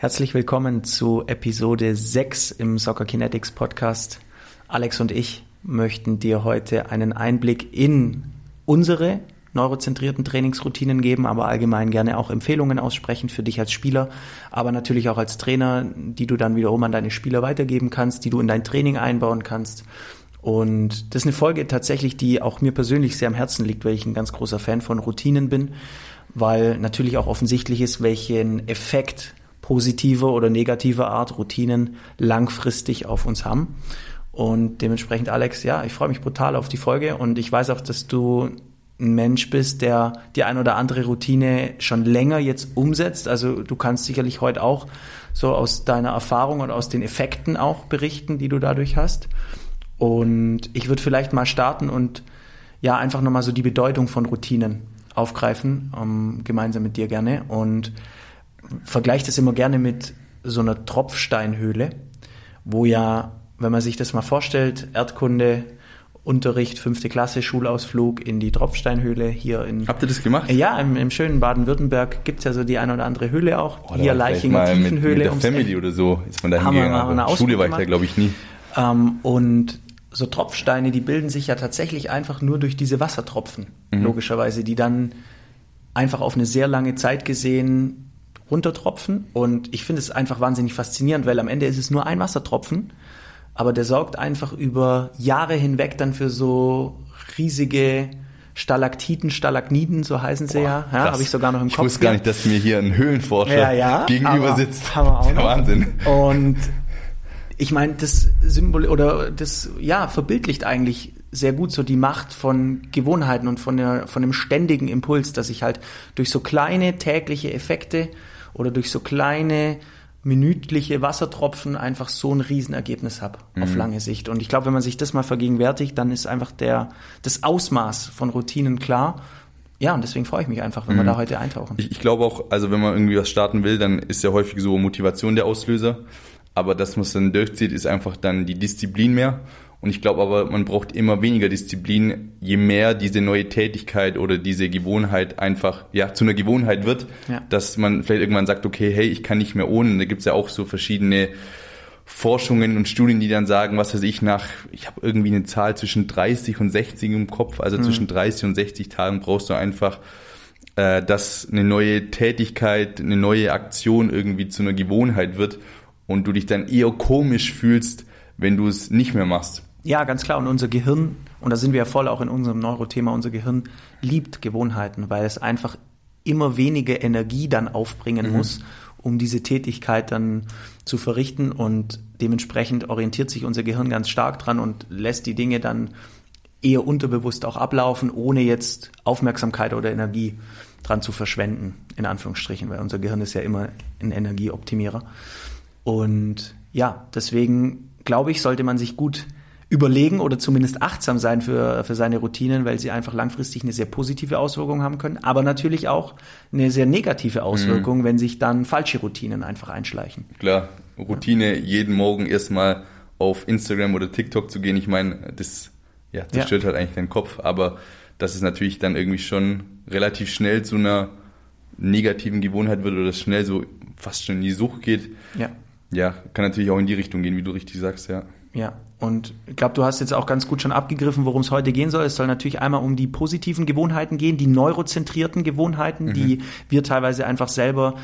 Herzlich willkommen zu Episode 6 im Soccer Kinetics Podcast. Alex und ich möchten dir heute einen Einblick in unsere neurozentrierten Trainingsroutinen geben, aber allgemein gerne auch Empfehlungen aussprechen für dich als Spieler, aber natürlich auch als Trainer, die du dann wiederum an deine Spieler weitergeben kannst, die du in dein Training einbauen kannst. Und das ist eine Folge tatsächlich, die auch mir persönlich sehr am Herzen liegt, weil ich ein ganz großer Fan von Routinen bin, weil natürlich auch offensichtlich ist, welchen Effekt positive oder negative Art Routinen langfristig auf uns haben. Und dementsprechend, Alex, ja, ich freue mich brutal auf die Folge und ich weiß auch, dass du ein Mensch bist, der die ein oder andere Routine schon länger jetzt umsetzt. Also du kannst sicherlich heute auch so aus deiner Erfahrung und aus den Effekten auch berichten, die du dadurch hast. Und ich würde vielleicht mal starten und ja, einfach nochmal so die Bedeutung von Routinen aufgreifen, um, ähm, gemeinsam mit dir gerne. Und vergleiche das immer gerne mit so einer Tropfsteinhöhle, wo ja, wenn man sich das mal vorstellt, Erdkunde, Unterricht, fünfte Klasse, Schulausflug in die Tropfsteinhöhle hier in. Habt ihr das gemacht? Ja, im, im schönen Baden-Württemberg gibt's ja so die eine oder andere Höhle auch. Oh, hier Leichinger Tiefenhöhle. Mit, mit der Family oder so ist man da hingegangen. Schule war ich da, glaube ich, nie. Ähm, und so Tropfsteine, die bilden sich ja tatsächlich einfach nur durch diese Wassertropfen, mhm. logischerweise, die dann einfach auf eine sehr lange Zeit gesehen runtertropfen. Und ich finde es einfach wahnsinnig faszinierend, weil am Ende ist es nur ein Wassertropfen, aber der sorgt einfach über Jahre hinweg dann für so riesige Stalaktiten, Stalagniden, so heißen sie Boah, ja. Ja, habe ich sogar noch im ich Kopf. Ich wusste gar nicht, dass mir hier ein Höhlenforscher ja, ja, gegenüber sitzt. Haben auch noch. Wahnsinn. Und ich meine, das Symbol oder das ja verbildlicht eigentlich sehr gut so die Macht von Gewohnheiten und von der von dem ständigen Impuls, dass ich halt durch so kleine tägliche Effekte oder durch so kleine minütliche Wassertropfen einfach so ein Riesenergebnis habe mhm. auf lange Sicht. Und ich glaube, wenn man sich das mal vergegenwärtigt, dann ist einfach der, das Ausmaß von Routinen klar. Ja, und deswegen freue ich mich einfach, wenn mhm. wir da heute eintauchen. Ich, ich, glaube auch, also wenn man irgendwie was starten will, dann ist ja häufig so Motivation der Auslöser. Aber das, was dann durchzieht, ist einfach dann die Disziplin mehr. Und ich glaube aber, man braucht immer weniger Disziplin, je mehr diese neue Tätigkeit oder diese Gewohnheit einfach ja zu einer Gewohnheit wird, ja. dass man vielleicht irgendwann sagt, okay, hey, ich kann nicht mehr ohne. Da gibt's ja auch so verschiedene Forschungen und Studien, die dann sagen, was weiß ich, nach, ich habe irgendwie eine Zahl zwischen 30 und 60 im Kopf, also mhm. zwischen 30 und 60 Tagen brauchst du einfach, äh, dass eine neue Tätigkeit, eine neue Aktion irgendwie zu einer Gewohnheit wird und du dich dann eher komisch fühlst, wenn du es nicht mehr machst. Ja, ganz klar. Und unser Gehirn, und da sind wir ja voll auch in unserem Neurothema, unser Gehirn liebt Gewohnheiten, weil es einfach immer weniger Energie dann aufbringen mhm. muss, um diese Tätigkeit dann zu verrichten. Und dementsprechend orientiert sich unser Gehirn ganz stark dran und lässt die Dinge dann eher unterbewusst auch ablaufen, ohne jetzt Aufmerksamkeit oder Energie dran zu verschwenden, in Anführungsstrichen, weil unser Gehirn ist ja immer ein Energieoptimierer. Und ja, deswegen glaube ich, sollte man sich gut überlegen oder zumindest achtsam sein für, für seine Routinen, weil sie einfach langfristig eine sehr positive Auswirkung haben können, aber natürlich auch eine sehr negative Auswirkung, mhm. wenn sich dann falsche Routinen einfach einschleichen. Klar, Routine ja. jeden Morgen erstmal auf Instagram oder TikTok zu gehen, ich meine, das ja, zerstört ja. halt eigentlich deinen Kopf, aber dass es natürlich dann irgendwie schon relativ schnell zu einer negativen Gewohnheit wird oder das schnell so fast schon in die Sucht geht. Ja. Ja, kann natürlich auch in die Richtung gehen, wie du richtig sagst, ja. Ja, und ich glaube, du hast jetzt auch ganz gut schon abgegriffen, worum es heute gehen soll. Es soll natürlich einmal um die positiven Gewohnheiten gehen, die neurozentrierten Gewohnheiten, mhm. die wir teilweise einfach selber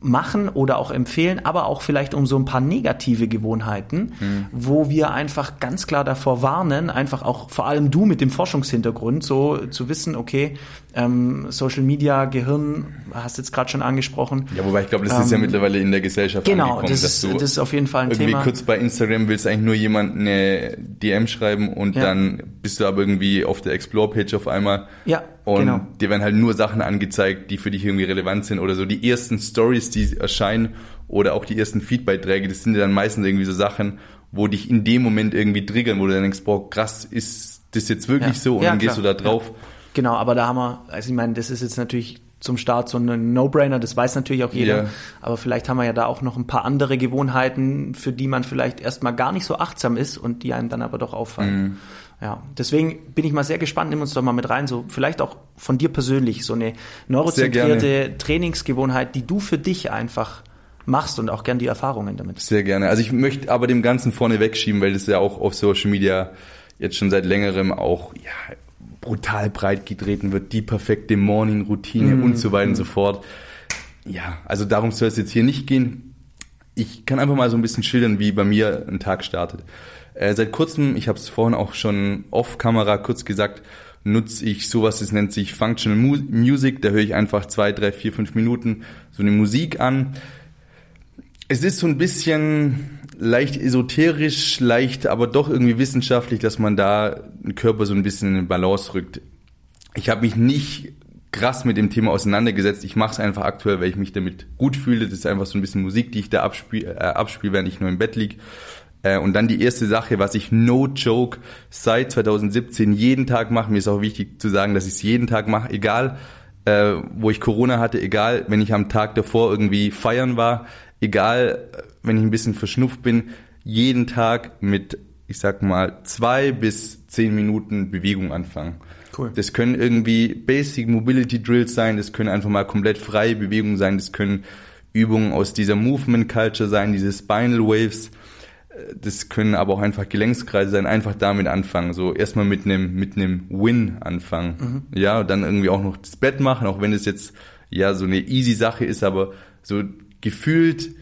machen oder auch empfehlen, aber auch vielleicht um so ein paar negative Gewohnheiten, mhm. wo wir einfach ganz klar davor warnen, einfach auch vor allem du mit dem Forschungshintergrund, so zu wissen, okay, ähm, Social Media, Gehirn, hast jetzt gerade schon angesprochen. Ja, wobei ich glaube, das ähm, ist ja ähm, mittlerweile in der Gesellschaft genau, angekommen. Genau, das, ist, das ist auf jeden Fall ein irgendwie Thema. Irgendwie kurz bei Instagram willst du eigentlich nur jemand eine DM schreiben und ja. dann bist du aber irgendwie auf der Explore-Page auf einmal. Ja, und genau. dir werden halt nur Sachen angezeigt, die für dich irgendwie relevant sind oder so. Die ersten Stories, die erscheinen oder auch die ersten Feedbeiträge, das sind ja dann meistens irgendwie so Sachen, wo dich in dem Moment irgendwie triggern, wo du dann denkst, boah, krass, ist das jetzt wirklich ja. so? Und ja, dann klar. gehst du da drauf. Ja. Genau, aber da haben wir, also ich meine, das ist jetzt natürlich zum Start so ein No-Brainer, das weiß natürlich auch jeder. Yeah. Aber vielleicht haben wir ja da auch noch ein paar andere Gewohnheiten, für die man vielleicht erstmal gar nicht so achtsam ist und die einem dann aber doch auffallen. Mm. Ja, deswegen bin ich mal sehr gespannt, nimm uns doch mal mit rein, so vielleicht auch von dir persönlich, so eine neurozentrierte Trainingsgewohnheit, die du für dich einfach machst und auch gern die Erfahrungen damit. Sehr gerne. Also ich möchte aber dem Ganzen vorne wegschieben, weil das ja auch auf Social Media jetzt schon seit längerem auch ja, brutal breit getreten wird, die perfekte Morning-Routine mm, und so weiter mm. und so fort. Ja, also darum soll es jetzt hier nicht gehen. Ich kann einfach mal so ein bisschen schildern, wie bei mir ein Tag startet. Äh, seit kurzem, ich habe es vorhin auch schon off-Kamera kurz gesagt, nutze ich sowas, das nennt sich Functional Music. Da höre ich einfach zwei, drei, vier, fünf Minuten so eine Musik an. Es ist so ein bisschen leicht esoterisch, leicht, aber doch irgendwie wissenschaftlich, dass man da den Körper so ein bisschen in Balance rückt. Ich habe mich nicht krass mit dem Thema auseinandergesetzt. Ich mache es einfach aktuell, weil ich mich damit gut fühle. Das ist einfach so ein bisschen Musik, die ich da abspiele, äh, abspiel, während ich nur im Bett lieg. Äh, und dann die erste Sache, was ich no joke seit 2017 jeden Tag mache. Mir ist auch wichtig zu sagen, dass ich es jeden Tag mache, egal äh, wo ich Corona hatte, egal wenn ich am Tag davor irgendwie feiern war, egal wenn ich ein bisschen verschnupft bin, jeden Tag mit, ich sag mal, zwei bis zehn Minuten Bewegung anfangen. Cool. Das können irgendwie Basic Mobility Drills sein, das können einfach mal komplett freie Bewegungen sein, das können Übungen aus dieser Movement Culture sein, diese Spinal Waves das können aber auch einfach Gelenkskreise sein, einfach damit anfangen. So erstmal mit einem mit einem Win anfangen. Mhm. Ja, und dann irgendwie auch noch das Bett machen, auch wenn es jetzt ja so eine easy Sache ist, aber so gefühlt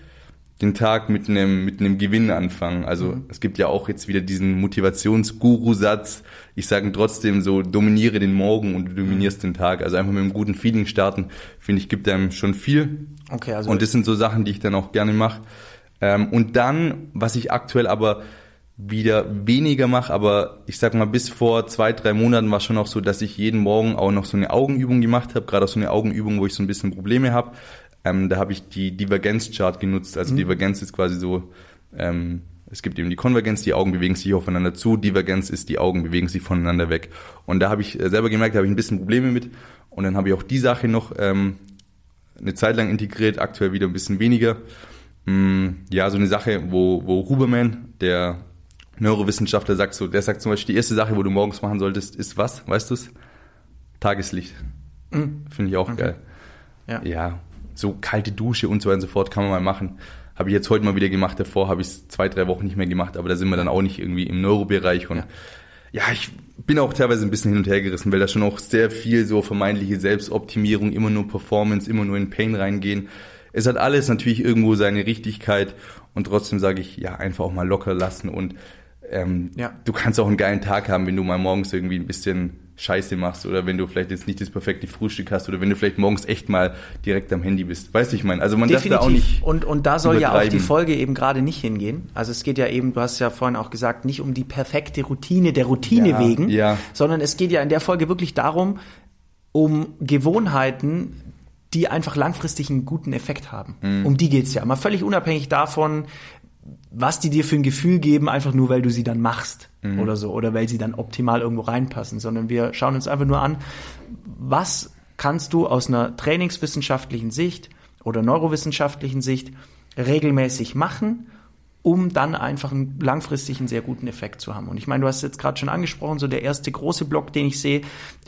den Tag mit einem mit einem Gewinn anfangen. Also mhm. es gibt ja auch jetzt wieder diesen Motivationsguru-Satz. Ich sage trotzdem so, dominiere den Morgen und du dominierst den Tag. Also einfach mit einem guten Feeling starten, finde ich, gibt einem schon viel. Okay, also und das sind so Sachen, die ich dann auch gerne mache. Ähm, und dann, was ich aktuell aber wieder weniger mache, aber ich sag mal, bis vor zwei, drei Monaten war schon auch so, dass ich jeden Morgen auch noch so eine Augenübung gemacht habe, gerade auch so eine Augenübung, wo ich so ein bisschen Probleme habe. Ähm, da habe ich die Divergenz-Chart genutzt. Also mhm. Divergenz ist quasi so, ähm, es gibt eben die Konvergenz, die Augen bewegen sich aufeinander zu, Divergenz ist, die Augen bewegen sich voneinander weg. Und da habe ich äh, selber gemerkt, da habe ich ein bisschen Probleme mit. Und dann habe ich auch die Sache noch ähm, eine Zeit lang integriert, aktuell wieder ein bisschen weniger. Mm, ja, so eine Sache, wo, wo Huberman, der Neurowissenschaftler, sagt so, der sagt zum Beispiel, die erste Sache, wo du morgens machen solltest, ist was? Weißt du es? Tageslicht. Mhm. Finde ich auch okay. geil. Ja. ja, so kalte Dusche und so weiter und so fort kann man mal machen. Habe ich jetzt heute mal wieder gemacht, davor habe ich es zwei, drei Wochen nicht mehr gemacht, aber da sind wir dann auch nicht irgendwie im Neurobereich und ja. ja, ich bin auch teilweise ein bisschen hin und her gerissen, weil da schon auch sehr viel so vermeintliche Selbstoptimierung, immer nur Performance, immer nur in Pain reingehen es hat alles natürlich irgendwo seine Richtigkeit und trotzdem sage ich, ja, einfach auch mal locker lassen und ähm, ja. du kannst auch einen geilen Tag haben, wenn du mal morgens irgendwie ein bisschen Scheiße machst oder wenn du vielleicht jetzt nicht das perfekte Frühstück hast oder wenn du vielleicht morgens echt mal direkt am Handy bist. Weißt du, ich meine, also man Definitiv. darf da auch nicht und und da soll ja auch die Folge eben gerade nicht hingehen. Also es geht ja eben, du hast ja vorhin auch gesagt, nicht um die perfekte Routine der Routine ja, wegen, ja. sondern es geht ja in der Folge wirklich darum, um Gewohnheiten, die einfach langfristig einen guten Effekt haben. Mhm. Um die geht's ja. Mal völlig unabhängig davon, was die dir für ein Gefühl geben, einfach nur, weil du sie dann machst mhm. oder so, oder weil sie dann optimal irgendwo reinpassen, sondern wir schauen uns einfach nur an, was kannst du aus einer trainingswissenschaftlichen Sicht oder neurowissenschaftlichen Sicht regelmäßig machen um dann einfach einen langfristig einen sehr guten Effekt zu haben. Und ich meine, du hast jetzt gerade schon angesprochen, so der erste große Block, den ich sehe,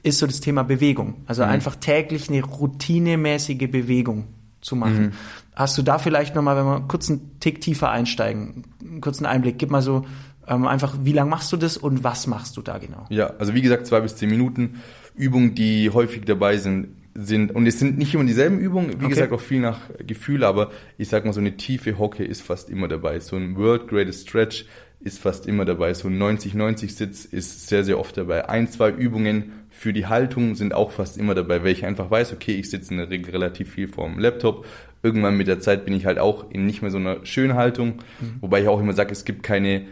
ist so das Thema Bewegung. Also mhm. einfach täglich eine routinemäßige Bewegung zu machen. Mhm. Hast du da vielleicht nochmal, wenn wir kurz einen Tick tiefer einsteigen, einen kurzen Einblick, gib mal so ähm, einfach, wie lange machst du das und was machst du da genau? Ja, also wie gesagt, zwei bis zehn Minuten. Übungen, die häufig dabei sind, sind, und es sind nicht immer dieselben Übungen, wie okay. gesagt auch viel nach Gefühl, aber ich sag mal, so eine tiefe Hocke ist fast immer dabei. So ein World Greatest Stretch ist fast immer dabei. So ein 90-90 Sitz ist sehr, sehr oft dabei. Ein, zwei Übungen für die Haltung sind auch fast immer dabei, weil ich einfach weiß, okay, ich sitze in der Regel relativ viel vorm Laptop. Irgendwann mit der Zeit bin ich halt auch in nicht mehr so einer schönen Haltung, mhm. wobei ich auch immer sage, es gibt keine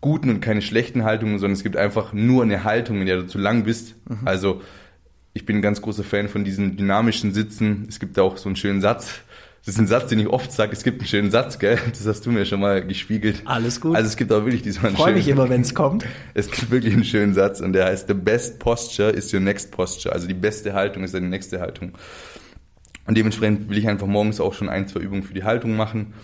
guten und keine schlechten Haltungen, sondern es gibt einfach nur eine Haltung, in der du zu lang bist. Mhm. Also ich bin ein ganz großer Fan von diesen dynamischen Sitzen. Es gibt auch so einen schönen Satz. Das ist ein Satz, den ich oft sage. Es gibt einen schönen Satz, gell? Das hast du mir schon mal gespiegelt. Alles gut. Also es gibt auch wirklich diesen Ich freue mich immer, wenn es kommt. Es gibt wirklich einen schönen Satz und der heißt, the best posture is your next posture. Also die beste Haltung ist deine nächste Haltung. Und dementsprechend will ich einfach morgens auch schon ein, zwei Übungen für die Haltung machen.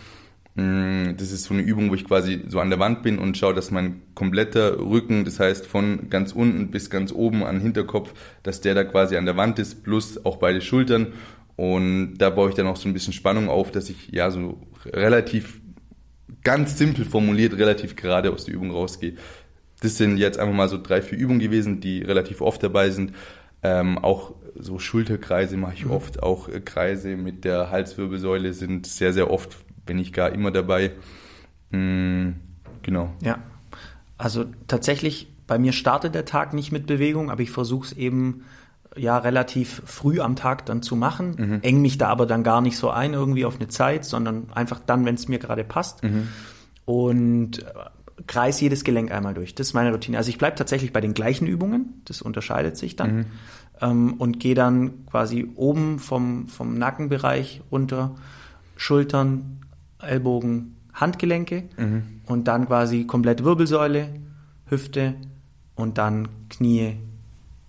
Mm, das ist so eine Übung, wo ich quasi so an der Wand bin und schaue, dass mein kompletter Rücken, das heißt von ganz unten bis ganz oben an Hinterkopf, dass der da quasi an der Wand ist, plus auch beide Schultern. Und da baue ich dann auch so ein bisschen Spannung auf, dass ich ja so relativ ganz simpel formuliert, relativ gerade aus der Übung rausgehe. Das sind jetzt einfach mal so drei, vier Übungen gewesen, die relativ oft dabei sind. Ähm, auch so Schulterkreise mache ich mhm. oft, auch äh, Kreise mit der Halswirbelsäule sind sehr, sehr oft, wenn nicht gar immer dabei. Mhm, genau. Ja, also tatsächlich, bei mir startet der Tag nicht mit Bewegung, aber ich versuche es eben ja relativ früh am Tag dann zu machen, mhm. eng mich da aber dann gar nicht so ein irgendwie auf eine Zeit, sondern einfach dann, wenn es mir gerade passt. Mhm. Und kreis jedes Gelenk einmal durch. Das ist meine Routine. Also ich bleibe tatsächlich bei den gleichen Übungen, das unterscheidet sich dann. Mhm. Ähm, und gehe dann quasi oben vom, vom Nackenbereich runter, Schultern, Ellbogen, Handgelenke mhm. und dann quasi komplett Wirbelsäule, Hüfte und dann Knie,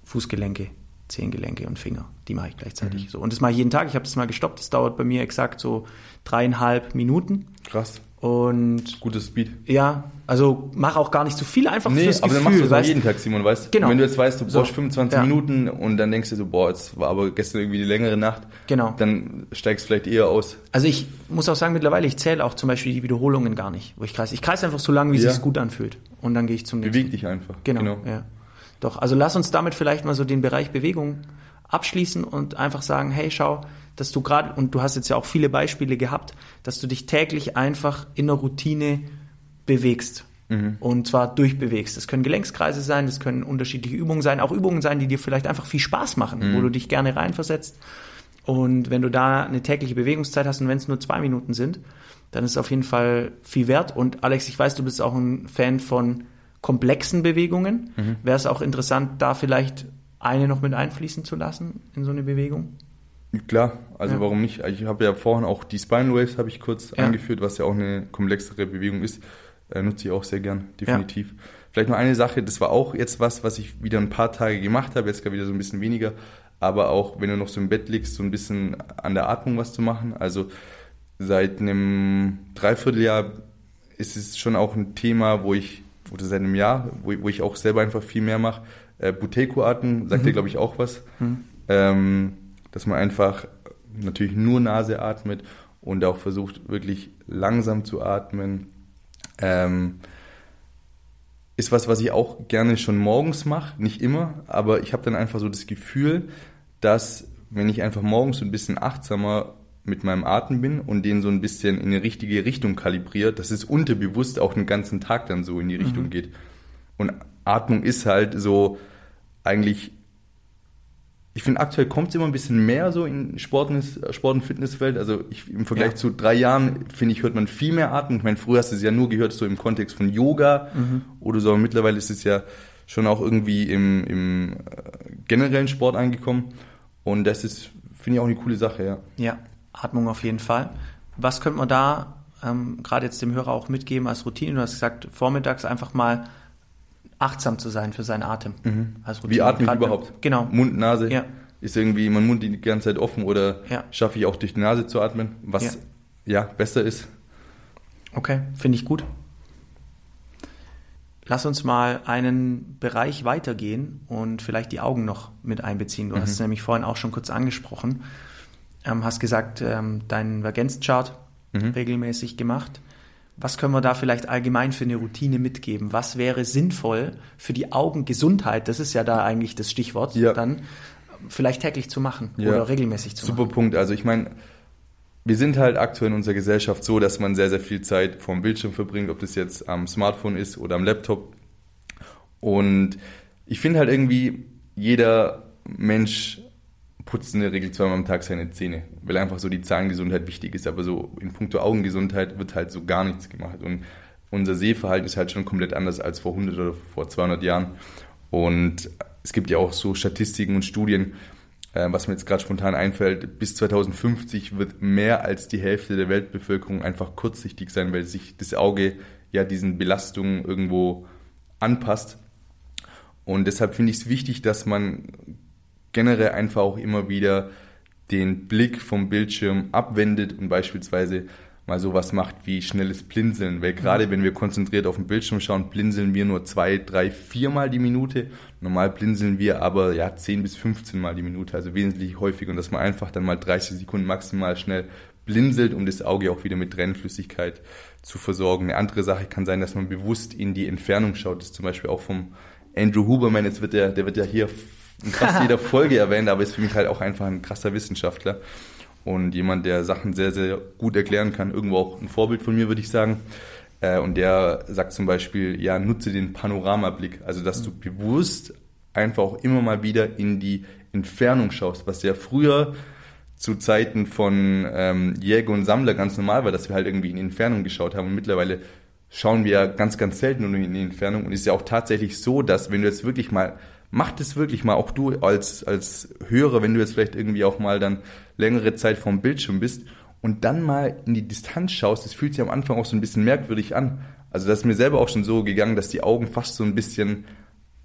Fußgelenke, Zehengelenke und Finger. Die mache ich gleichzeitig mhm. so. Und das mache ich jeden Tag. Ich habe das mal gestoppt. Das dauert bei mir exakt so dreieinhalb Minuten. Krass. Und gutes Speed. Ja, also mach auch gar nicht zu viel, einfach nee, fürs aber Gefühl. Dann machst du es jeden Tag, Simon, weißt Genau. Wenn du jetzt weißt, du brauchst so, 25 ja. Minuten und dann denkst du so, boah, jetzt war aber gestern irgendwie die längere Nacht. Genau. Dann steigst du vielleicht eher aus. Also ich muss auch sagen, mittlerweile, ich zähle auch zum Beispiel die Wiederholungen gar nicht, wo ich kreise. Ich kreise einfach so lange, wie ja. es sich gut anfühlt. Und dann gehe ich zum nächsten. Beweg dich einfach. Genau, genau. Ja. Doch, also lass uns damit vielleicht mal so den Bereich Bewegung abschließen und einfach sagen, hey, schau, dass du gerade, und du hast jetzt ja auch viele Beispiele gehabt, dass du dich täglich einfach in der Routine bewegst. Mhm. Und zwar durchbewegst. Das können Gelenkskreise sein, das können unterschiedliche Übungen sein, auch Übungen sein, die dir vielleicht einfach viel Spaß machen, mhm. wo du dich gerne reinversetzt. Und wenn du da eine tägliche Bewegungszeit hast und wenn es nur zwei Minuten sind, dann ist es auf jeden Fall viel wert. Und Alex, ich weiß, du bist auch ein Fan von komplexen Bewegungen. Mhm. Wäre es auch interessant, da vielleicht eine noch mit einfließen zu lassen in so eine Bewegung? Klar, also ja. warum nicht? Ich habe ja vorhin auch die Spine Waves habe ich kurz ja. angeführt, was ja auch eine komplexere Bewegung ist. Äh, nutze ich auch sehr gern, definitiv. Ja. Vielleicht noch eine Sache, das war auch jetzt was, was ich wieder ein paar Tage gemacht habe, jetzt gar wieder so ein bisschen weniger, aber auch wenn du noch so im Bett liegst, so ein bisschen an der Atmung was zu machen. Also seit einem Dreivierteljahr ist es schon auch ein Thema, wo ich, oder seit einem Jahr, wo, wo ich auch selber einfach viel mehr mache. Äh, Buteyko-Atmen, sagt mhm. dir, glaube ich, auch was. Mhm. Ähm, dass man einfach natürlich nur Nase atmet und auch versucht, wirklich langsam zu atmen. Ähm, ist was, was ich auch gerne schon morgens mache, nicht immer, aber ich habe dann einfach so das Gefühl, dass wenn ich einfach morgens so ein bisschen achtsamer mit meinem Atem bin und den so ein bisschen in die richtige Richtung kalibriert, dass es unterbewusst auch den ganzen Tag dann so in die Richtung mhm. geht. Und Atmung ist halt so eigentlich ich finde, aktuell kommt es immer ein bisschen mehr so in Sport, Sport und Fitnesswelt. Also ich, im Vergleich ja. zu drei Jahren, finde ich, hört man viel mehr Atmen. Ich meine, früher hast du es ja nur gehört, so im Kontext von Yoga mhm. oder so. Aber mittlerweile ist es ja schon auch irgendwie im, im äh, generellen Sport angekommen. Und das ist, finde ich, auch eine coole Sache, ja. Ja, Atmung auf jeden Fall. Was könnte man da ähm, gerade jetzt dem Hörer auch mitgeben als Routine? Du hast gesagt, vormittags einfach mal achtsam zu sein für seinen Atem. Mhm. Also Wie atme ich überhaupt? Genau. Mund, Nase. Ja. Ist irgendwie mein Mund die ganze Zeit offen oder ja. schaffe ich auch durch die Nase zu atmen, was ja, ja besser ist. Okay, finde ich gut. Lass uns mal einen Bereich weitergehen und vielleicht die Augen noch mit einbeziehen. Du mhm. hast es nämlich vorhin auch schon kurz angesprochen. Ähm, hast gesagt, ähm, deinen Vergenschart mhm. regelmäßig gemacht. Was können wir da vielleicht allgemein für eine Routine mitgeben? Was wäre sinnvoll für die Augengesundheit? Das ist ja da eigentlich das Stichwort. Ja. Dann vielleicht täglich zu machen ja. oder regelmäßig zu Super machen. Super Punkt. Also ich meine, wir sind halt aktuell in unserer Gesellschaft so, dass man sehr, sehr viel Zeit vorm Bildschirm verbringt, ob das jetzt am Smartphone ist oder am Laptop. Und ich finde halt irgendwie, jeder Mensch putzt in der Regel zweimal am Tag seine Zähne, weil einfach so die Zahngesundheit wichtig ist. Aber so in puncto Augengesundheit wird halt so gar nichts gemacht. Und unser Sehverhalten ist halt schon komplett anders als vor 100 oder vor 200 Jahren. Und es gibt ja auch so Statistiken und Studien, äh, was mir jetzt gerade spontan einfällt, bis 2050 wird mehr als die Hälfte der Weltbevölkerung einfach kurzsichtig sein, weil sich das Auge ja diesen Belastungen irgendwo anpasst. Und deshalb finde ich es wichtig, dass man generell einfach auch immer wieder den Blick vom Bildschirm abwendet und beispielsweise mal sowas macht wie schnelles Blinzeln. Weil gerade mhm. wenn wir konzentriert auf den Bildschirm schauen, blinzeln wir nur zwei, drei, viermal die Minute. Normal blinzeln wir aber ja 10 bis 15 Mal die Minute, also wesentlich häufig. Und dass man einfach dann mal 30 Sekunden maximal schnell blinzelt, um das Auge auch wieder mit Tränenflüssigkeit zu versorgen. Eine andere Sache kann sein, dass man bewusst in die Entfernung schaut. Das ist zum Beispiel auch vom Andrew Huberman, jetzt wird der, der wird ja hier in fast jeder Folge erwähnt, aber ist für mich halt auch einfach ein krasser Wissenschaftler und jemand, der Sachen sehr, sehr gut erklären kann. Irgendwo auch ein Vorbild von mir, würde ich sagen. Äh, und der sagt zum Beispiel, ja, nutze den Panoramablick. Also, dass du bewusst einfach auch immer mal wieder in die Entfernung schaust, was ja früher zu Zeiten von ähm, Jäger und Sammler ganz normal war, dass wir halt irgendwie in die Entfernung geschaut haben. Und mittlerweile schauen wir ganz, ganz selten nur in die Entfernung. Und es ist ja auch tatsächlich so, dass wenn du jetzt wirklich mal mach das wirklich mal, auch du als, als Hörer, wenn du jetzt vielleicht irgendwie auch mal dann längere Zeit vorm Bildschirm bist und dann mal in die Distanz schaust, das fühlt sich am Anfang auch so ein bisschen merkwürdig an. Also das ist mir selber auch schon so gegangen, dass die Augen fast so ein bisschen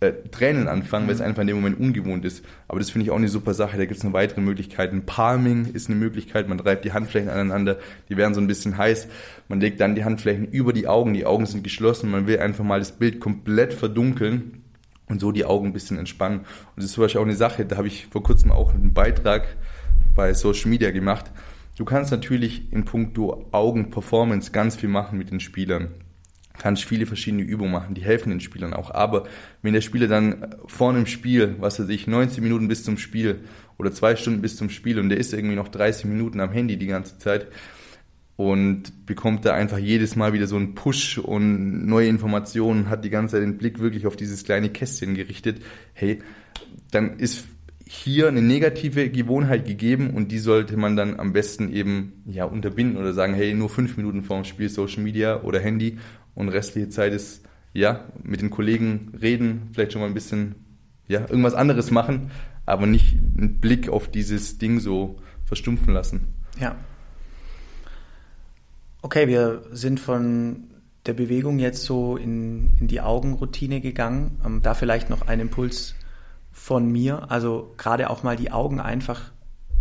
äh, Tränen anfangen, weil es mhm. einfach in dem Moment ungewohnt ist. Aber das finde ich auch eine super Sache. Da gibt es noch weitere Möglichkeiten. Palming ist eine Möglichkeit. Man reibt die Handflächen aneinander. Die werden so ein bisschen heiß. Man legt dann die Handflächen über die Augen. Die Augen sind geschlossen. Man will einfach mal das Bild komplett verdunkeln und so die Augen ein bisschen entspannen. Und das ist zum Beispiel auch eine Sache, da habe ich vor kurzem auch einen Beitrag bei Social Media gemacht. Du kannst natürlich in puncto Augenperformance ganz viel machen mit den Spielern. Kannst viele verschiedene Übungen machen, die helfen den Spielern auch. Aber wenn der Spieler dann vorne im Spiel, was weiß ich, 90 Minuten bis zum Spiel oder zwei Stunden bis zum Spiel und der ist irgendwie noch 30 Minuten am Handy die ganze Zeit, und bekommt da einfach jedes Mal wieder so einen Push und neue Informationen, hat die ganze Zeit den Blick wirklich auf dieses kleine Kästchen gerichtet. Hey, dann ist hier eine negative Gewohnheit gegeben und die sollte man dann am besten eben ja unterbinden oder sagen, hey, nur fünf Minuten vorm Spiel Social Media oder Handy und restliche Zeit ist ja mit den Kollegen reden, vielleicht schon mal ein bisschen ja irgendwas anderes machen, aber nicht einen Blick auf dieses Ding so verstumpfen lassen. Ja, Okay, wir sind von der Bewegung jetzt so in, in die Augenroutine gegangen. Ähm, da vielleicht noch ein Impuls von mir. Also gerade auch mal die Augen einfach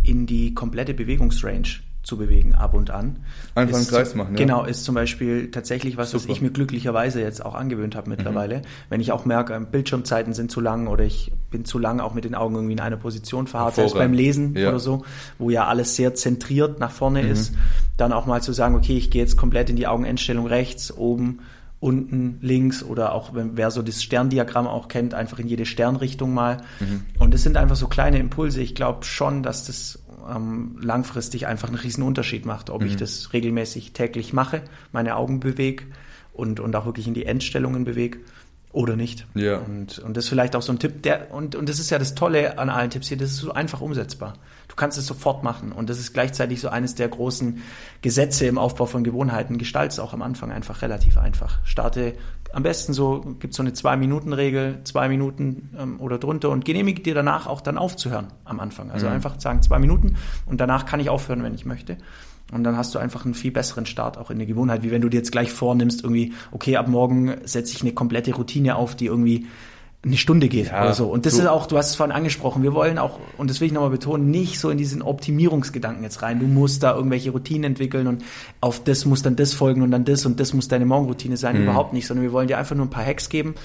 in die komplette Bewegungsrange zu bewegen ab und an. Einfach einen Kreis machen, ja. Genau, ist zum Beispiel tatsächlich was, Super. was ich mir glücklicherweise jetzt auch angewöhnt habe mittlerweile. Mhm. Wenn ich auch merke, Bildschirmzeiten sind zu lang oder ich bin zu lang auch mit den Augen irgendwie in einer Position verharrt, selbst beim Lesen ja. oder so, wo ja alles sehr zentriert nach vorne mhm. ist, dann auch mal zu sagen, okay, ich gehe jetzt komplett in die Augenendstellung rechts, oben, unten, links oder auch, wenn, wer so das Sterndiagramm auch kennt, einfach in jede Sternrichtung mal. Mhm. Und das sind einfach so kleine Impulse. Ich glaube schon, dass das ähm, langfristig einfach einen riesen Unterschied macht, ob mhm. ich das regelmäßig täglich mache, meine Augen bewege und, und auch wirklich in die Endstellungen bewege oder nicht. Ja. Und, und das ist vielleicht auch so ein Tipp, der, und, und das ist ja das Tolle an allen Tipps hier, das ist so einfach umsetzbar. Du kannst es sofort machen. Und das ist gleichzeitig so eines der großen Gesetze im Aufbau von Gewohnheiten. Gestalt es auch am Anfang einfach relativ einfach. Starte am besten so, gibt so eine Zwei-Minuten-Regel, zwei Minuten ähm, oder drunter und genehmige dir danach auch dann aufzuhören am Anfang. Also mhm. einfach sagen zwei Minuten und danach kann ich aufhören, wenn ich möchte. Und dann hast du einfach einen viel besseren Start auch in der Gewohnheit, wie wenn du dir jetzt gleich vornimmst, irgendwie, okay, ab morgen setze ich eine komplette Routine auf, die irgendwie eine Stunde geht ja, oder so. Und das so. ist auch, du hast es vorhin angesprochen, wir wollen auch, und das will ich nochmal betonen, nicht so in diesen Optimierungsgedanken jetzt rein. Du musst da irgendwelche Routinen entwickeln und auf das muss dann das folgen und dann das und das muss deine Morgenroutine sein. Mhm. Überhaupt nicht, sondern wir wollen dir einfach nur ein paar Hacks geben,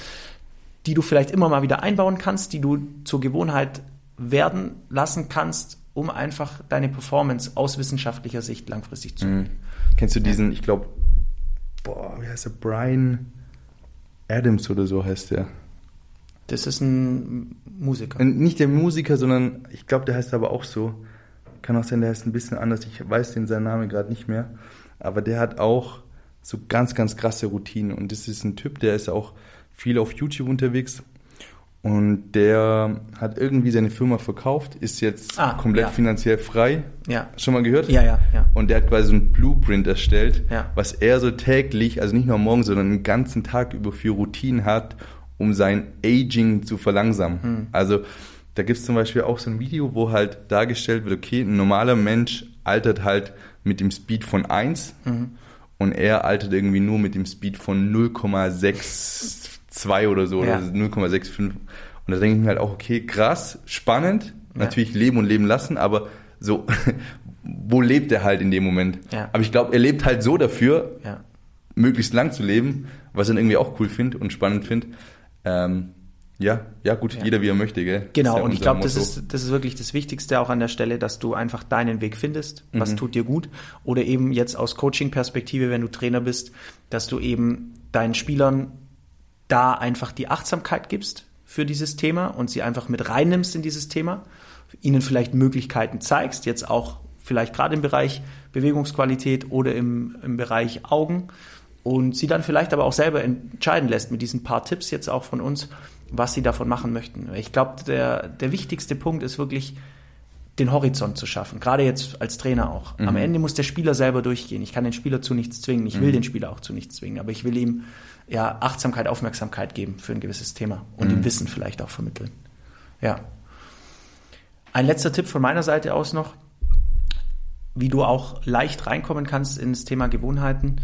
die du vielleicht immer mal wieder einbauen kannst, die du zur Gewohnheit werden lassen kannst, um einfach deine Performance aus wissenschaftlicher Sicht langfristig zu mhm. Kennst du diesen, ich glaube, boah, wie heißt der? Brian Adams oder so heißt der. Das ist ein Musiker. Nicht der Musiker, sondern ich glaube, der heißt aber auch so. Kann auch sein, der heißt ein bisschen anders. Ich weiß den seinen Namen gerade nicht mehr. Aber der hat auch so ganz, ganz krasse Routinen. Und das ist ein Typ, der ist auch viel auf YouTube unterwegs. Und der hat irgendwie seine Firma verkauft, ist jetzt ah, komplett ja. finanziell frei. Ja. Schon mal gehört? Ja, ja, ja. Und der hat quasi so ein Blueprint erstellt, ja. was er so täglich, also nicht nur morgen, sondern den ganzen Tag über für Routinen hat, um sein Aging zu verlangsamen. Mhm. Also da gibt es zum Beispiel auch so ein Video, wo halt dargestellt wird, okay, ein normaler Mensch altert halt mit dem Speed von 1 mhm. und er altert irgendwie nur mit dem Speed von 0,62 oder so, ja. oder 0,65. Und da denke ich mir halt auch, okay, krass, spannend, ja. natürlich leben und leben lassen, aber so, wo lebt er halt in dem Moment? Ja. Aber ich glaube, er lebt halt so dafür, möglichst lang zu leben, was ich dann irgendwie auch cool finde und spannend finde. Ähm, ja, ja gut, jeder wie er möchte, gell? Genau, und ich glaube, das ist, das ist wirklich das Wichtigste auch an der Stelle, dass du einfach deinen Weg findest, was Mhm. tut dir gut. Oder eben jetzt aus Coaching-Perspektive, wenn du Trainer bist, dass du eben deinen Spielern da einfach die Achtsamkeit gibst für dieses Thema und sie einfach mit reinnimmst in dieses Thema, ihnen vielleicht Möglichkeiten zeigst, jetzt auch vielleicht gerade im Bereich Bewegungsqualität oder im, im Bereich Augen und sie dann vielleicht aber auch selber entscheiden lässt mit diesen paar Tipps jetzt auch von uns, was sie davon machen möchten. Ich glaube, der, der wichtigste Punkt ist wirklich, den Horizont zu schaffen, gerade jetzt als Trainer auch. Am Ende muss der Spieler selber durchgehen. Ich kann den Spieler zu nichts zwingen, ich will den Spieler auch zu nichts zwingen, aber ich will ihm ja Achtsamkeit, Aufmerksamkeit geben für ein gewisses Thema und ihm Wissen vielleicht auch vermitteln. Ja. Ein letzter Tipp von meiner Seite aus noch, wie du auch leicht reinkommen kannst ins Thema Gewohnheiten,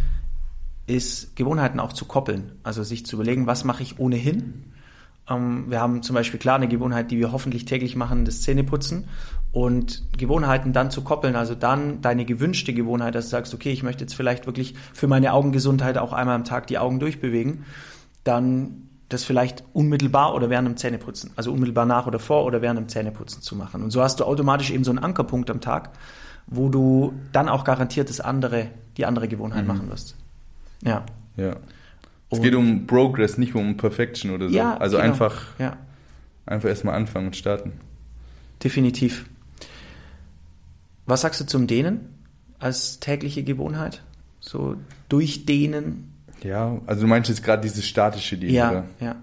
ist Gewohnheiten auch zu koppeln. Also sich zu überlegen, was mache ich ohnehin. Ähm, wir haben zum Beispiel klar eine Gewohnheit, die wir hoffentlich täglich machen, das Zähneputzen. Und Gewohnheiten dann zu koppeln, also dann deine gewünschte Gewohnheit, dass du sagst, okay, ich möchte jetzt vielleicht wirklich für meine Augengesundheit auch einmal am Tag die Augen durchbewegen, dann das vielleicht unmittelbar oder während dem Zähneputzen, also unmittelbar nach oder vor oder während dem Zähneputzen zu machen. Und so hast du automatisch eben so einen Ankerpunkt am Tag, wo du dann auch garantiert das andere, die andere Gewohnheit machen wirst. Ja. Ja. Es geht um Progress, nicht um Perfection oder so. Ja, also genau. einfach, Ja, einfach erstmal anfangen und starten. definitiv. Was sagst du zum Dehnen als tägliche Gewohnheit? So durchdehnen? Ja, also du meinst jetzt gerade dieses statische Ding, Ja, oder? ja.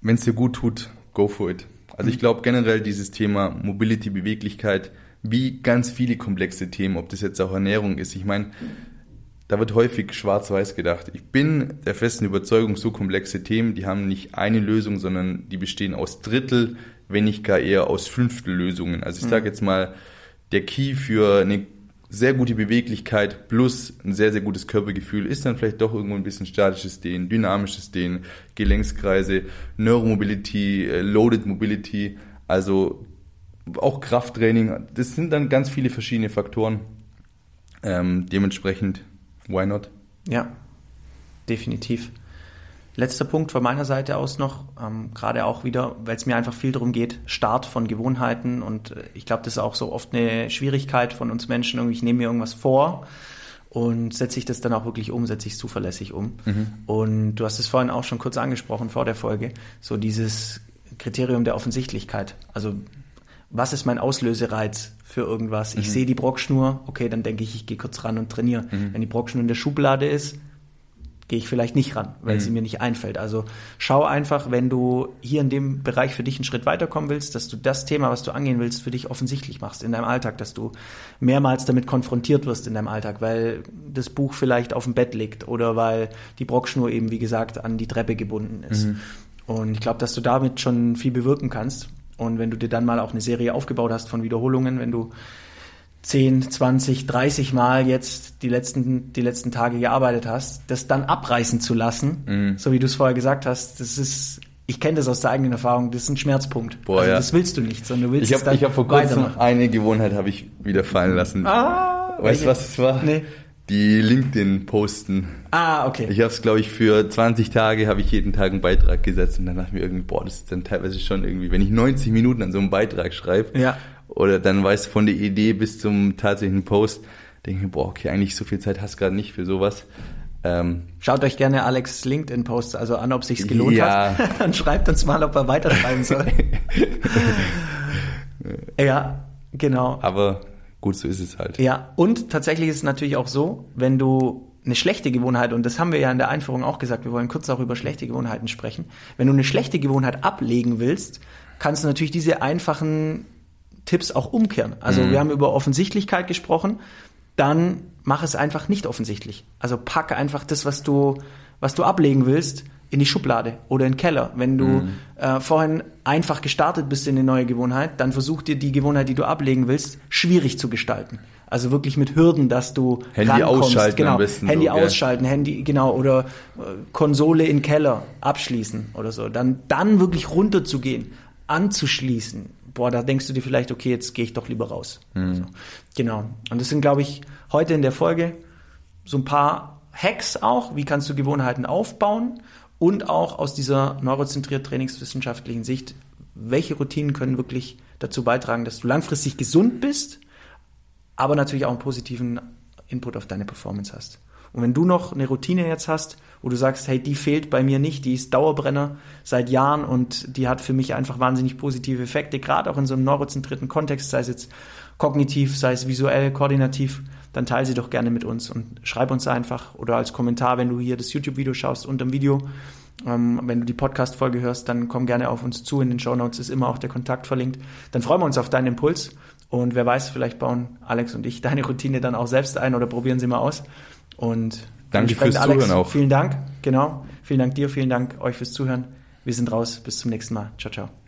Wenn es dir gut tut, go for it. Also Mhm. ich glaube generell dieses Thema Mobility, Beweglichkeit, wie ganz viele komplexe Themen, ob das jetzt auch Ernährung ist. Ich meine, da wird häufig schwarz-weiß gedacht. Ich bin der festen Überzeugung, so komplexe Themen, die haben nicht eine Lösung, sondern die bestehen aus Drittel, wenn nicht gar eher aus Fünftel Lösungen. Also ich sage jetzt mal, der Key für eine sehr gute Beweglichkeit plus ein sehr, sehr gutes Körpergefühl ist dann vielleicht doch irgendwo ein bisschen statisches Dehnen, dynamisches Dehnen, Gelenkskreise, Neuromobility, äh, Loaded Mobility, also auch Krafttraining. Das sind dann ganz viele verschiedene Faktoren. Ähm, dementsprechend, why not? Ja, definitiv. Letzter Punkt von meiner Seite aus noch, ähm, gerade auch wieder, weil es mir einfach viel darum geht, Start von Gewohnheiten und äh, ich glaube, das ist auch so oft eine Schwierigkeit von uns Menschen, irgendwie, ich nehme mir irgendwas vor und setze ich das dann auch wirklich um, setze ich es zuverlässig um. Und du hast es vorhin auch schon kurz angesprochen vor der Folge, so dieses Kriterium der Offensichtlichkeit. Also was ist mein Auslösereiz für irgendwas? Ich sehe die Brockschnur, okay, dann denke ich, ich gehe kurz ran und trainiere. Wenn die Brockschnur in der Schublade ist, gehe ich vielleicht nicht ran, weil sie mir nicht einfällt. Also schau einfach, wenn du hier in dem Bereich für dich einen Schritt weiterkommen willst, dass du das Thema, was du angehen willst, für dich offensichtlich machst in deinem Alltag, dass du mehrmals damit konfrontiert wirst in deinem Alltag, weil das Buch vielleicht auf dem Bett liegt oder weil die Brockschnur eben, wie gesagt, an die Treppe gebunden ist. Und ich glaube, dass du damit schon viel bewirken kannst. Und wenn du dir dann mal auch eine Serie aufgebaut hast von Wiederholungen, wenn du 10, 20, 30 Mal jetzt die letzten, die letzten Tage gearbeitet hast, das dann abreißen zu lassen, Mhm. so wie du es vorher gesagt hast, das ist, ich kenne das aus der eigenen Erfahrung, das ist ein Schmerzpunkt. Boah, also ja. das willst du nicht, sondern du willst Ich es habe dann ich hab vor kurzem eine Gewohnheit habe ich wieder fallen lassen. Ah, weißt du, was es war? Nee. Die LinkedIn-Posten. Ah, okay. Ich habe es, glaube ich, für 20 Tage habe ich jeden Tag einen Beitrag gesetzt und dann dachte ich mir irgendwie, boah, das ist dann teilweise schon irgendwie, wenn ich 90 Minuten an so einem Beitrag schreibe Ja. oder dann weißt du von der Idee bis zum tatsächlichen Post, denke ich mir, boah, okay, eigentlich so viel Zeit hast du gerade nicht für sowas. Ähm, Schaut euch gerne Alex LinkedIn-Posts also an, ob sich's gelohnt Ja. hat. Dann schreibt uns mal, ob er weiterschreiben soll. ja, genau. aber gut, so ist es halt. Ja, und tatsächlich ist es natürlich auch so, wenn du eine schlechte Gewohnheit, und das haben wir ja in der Einführung auch gesagt, wir wollen kurz auch über schlechte Gewohnheiten sprechen. Wenn du eine schlechte Gewohnheit ablegen willst, kannst du natürlich diese einfachen Tipps auch umkehren. Also wir haben über Offensichtlichkeit gesprochen, dann mach es einfach nicht offensichtlich. Also pack einfach das, was du, was du ablegen willst, in die Schublade oder in den Keller. Wenn du äh, vorhin einfach gestartet bist in eine neue Gewohnheit, dann versuch dir die Gewohnheit, die du ablegen willst, schwierig zu gestalten. Also wirklich mit Hürden, dass du Handy rankommst. ausschalten genau, am besten Handy so, gell? ausschalten, Handy genau oder äh, Konsole in den Keller abschließen oder so. Dann dann wirklich runterzugehen, anzuschließen, boah, da denkst du dir vielleicht, okay, jetzt gehe ich doch lieber raus. Mhm. So. Genau. Und das sind, glaube ich, heute in der Folge so ein paar Hacks auch, wie kannst du Gewohnheiten aufbauen und auch aus dieser neurozentriert trainingswissenschaftlichen Sicht, welche Routinen können wirklich dazu beitragen, dass du langfristig gesund bist, aber natürlich auch einen positiven Input auf deine Performance hast. Und wenn du noch eine Routine jetzt hast, wo du sagst, hey, die fehlt bei mir nicht, die ist Dauerbrenner seit Jahren und die hat für mich einfach wahnsinnig positive Effekte, gerade auch in so einem neurozentrierten Kontext, sei es jetzt kognitiv, sei es visuell, koordinativ, dann teile sie doch gerne mit uns und schreib uns einfach oder als Kommentar, wenn du hier das YouTube-Video schaust unter dem Video. Ähm, wenn du die Podcast-Folge hörst, dann komm gerne auf uns zu. In den Show Notes ist immer auch der Kontakt verlinkt. Dann freuen wir uns auf deinen Impuls. Und wer weiß, vielleicht bauen Alex und ich deine Routine dann auch selbst ein oder probieren sie mal aus. Und danke fürs Alex, Zuhören auch. Vielen Dank. Genau. Vielen Dank dir, vielen Dank euch fürs Zuhören. Wir sind raus. Bis zum nächsten Mal. Ciao, ciao.